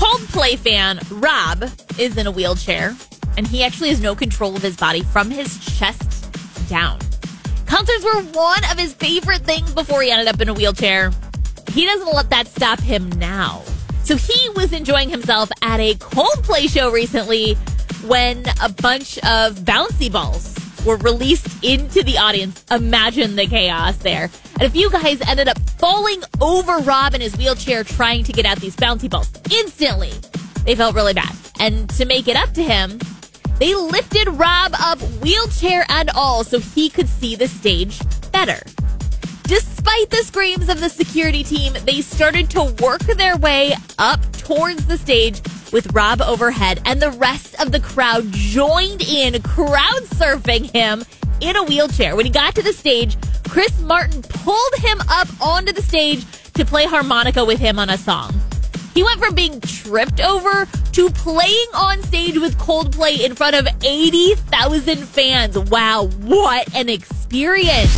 Coldplay fan Rob is in a wheelchair, and he actually has no control of his body from his chest down. Concerts were one of his favorite things before he ended up in a wheelchair. He doesn't let that stop him now. So he was enjoying himself at a Coldplay show recently when a bunch of bouncy balls were released into the audience. Imagine the chaos there. And a few guys ended up falling over Rob in his wheelchair trying to get out these bouncy balls. Instantly, they felt really bad. And to make it up to him, they lifted Rob up, wheelchair and all, so he could see the stage better. Despite the screams of the security team, they started to work their way up towards the stage with Rob overhead, and the rest of the crowd joined in, crowd surfing him in a wheelchair. When he got to the stage, Chris Martin pulled him up onto the stage to play harmonica with him on a song. He went from being tripped over to playing on stage with Coldplay in front of 80,000 fans. Wow, what an experience!